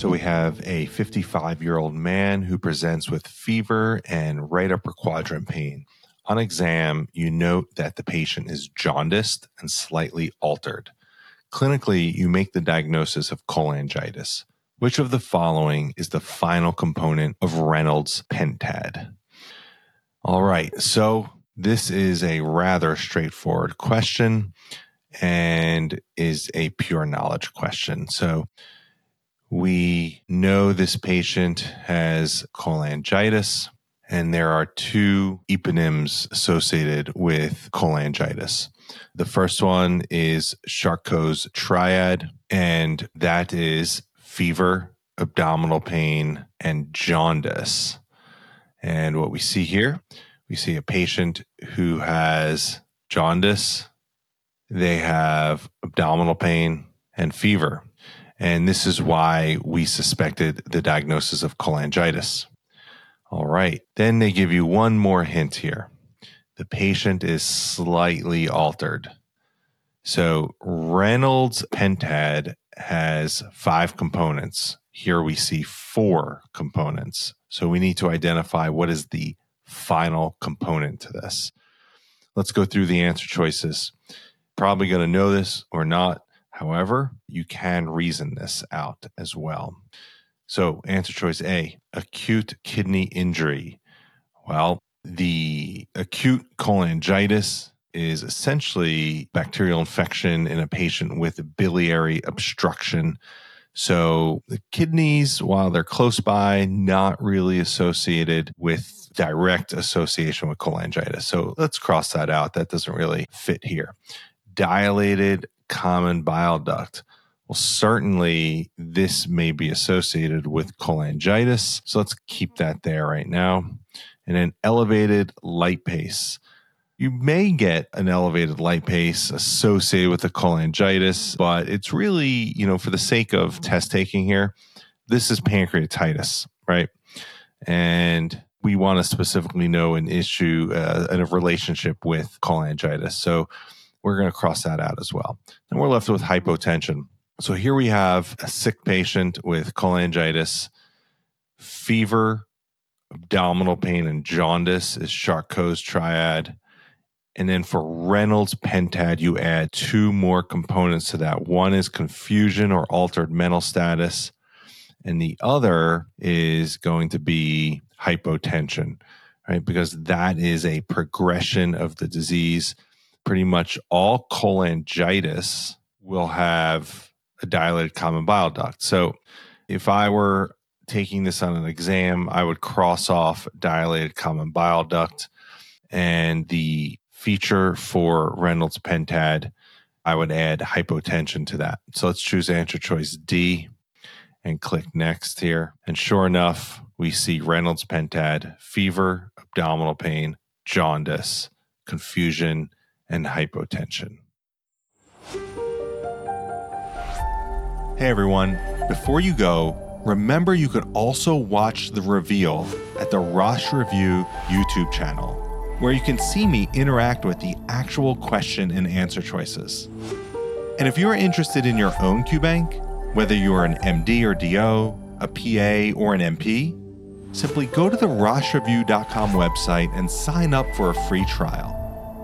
So we have a 55 year old man who presents with fever and right upper quadrant pain. On exam, you note that the patient is jaundiced and slightly altered. Clinically, you make the diagnosis of cholangitis. Which of the following is the final component of Reynolds pentad? All right, so this is a rather straightforward question and is a pure knowledge question. So we know this patient has cholangitis, and there are two eponyms associated with cholangitis. The first one is Charcot's triad, and that is fever, abdominal pain, and jaundice. And what we see here, we see a patient who has jaundice, they have abdominal pain and fever. And this is why we suspected the diagnosis of cholangitis. All right. Then they give you one more hint here. The patient is slightly altered. So Reynolds pentad has five components. Here we see four components. So we need to identify what is the final component to this. Let's go through the answer choices. Probably going to know this or not. However, you can reason this out as well. So, answer choice A acute kidney injury. Well, the acute cholangitis is essentially bacterial infection in a patient with biliary obstruction. So, the kidneys, while they're close by, not really associated with direct association with cholangitis. So, let's cross that out. That doesn't really fit here. Dilated common bile duct. Well, certainly this may be associated with cholangitis. So let's keep that there right now. And an elevated light lipase. You may get an elevated light lipase associated with the cholangitis, but it's really, you know, for the sake of test taking here, this is pancreatitis, right? And we want to specifically know an issue uh, and a relationship with cholangitis. So we're going to cross that out as well. And we're left with hypotension. So here we have a sick patient with cholangitis, fever, abdominal pain, and jaundice is Charcot's triad. And then for Reynolds pentad, you add two more components to that. One is confusion or altered mental status, and the other is going to be hypotension, right? Because that is a progression of the disease pretty much all cholangitis will have a dilated common bile duct. So if I were taking this on an exam, I would cross off dilated common bile duct and the feature for Reynolds pentad, I would add hypotension to that. So let's choose answer choice D and click next here. And sure enough, we see Reynolds pentad, fever, abdominal pain, jaundice, confusion, and hypotension. Hey everyone, before you go, remember you can also watch the reveal at the Rosh Review YouTube channel, where you can see me interact with the actual question and answer choices. And if you're interested in your own QBank, whether you're an MD or DO, a PA, or an NP, simply go to the RoshReview.com website and sign up for a free trial.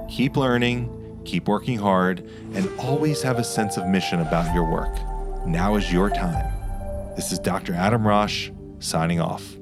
Keep learning, keep working hard, and always have a sense of mission about your work. Now is your time. This is Dr. Adam Rosh signing off.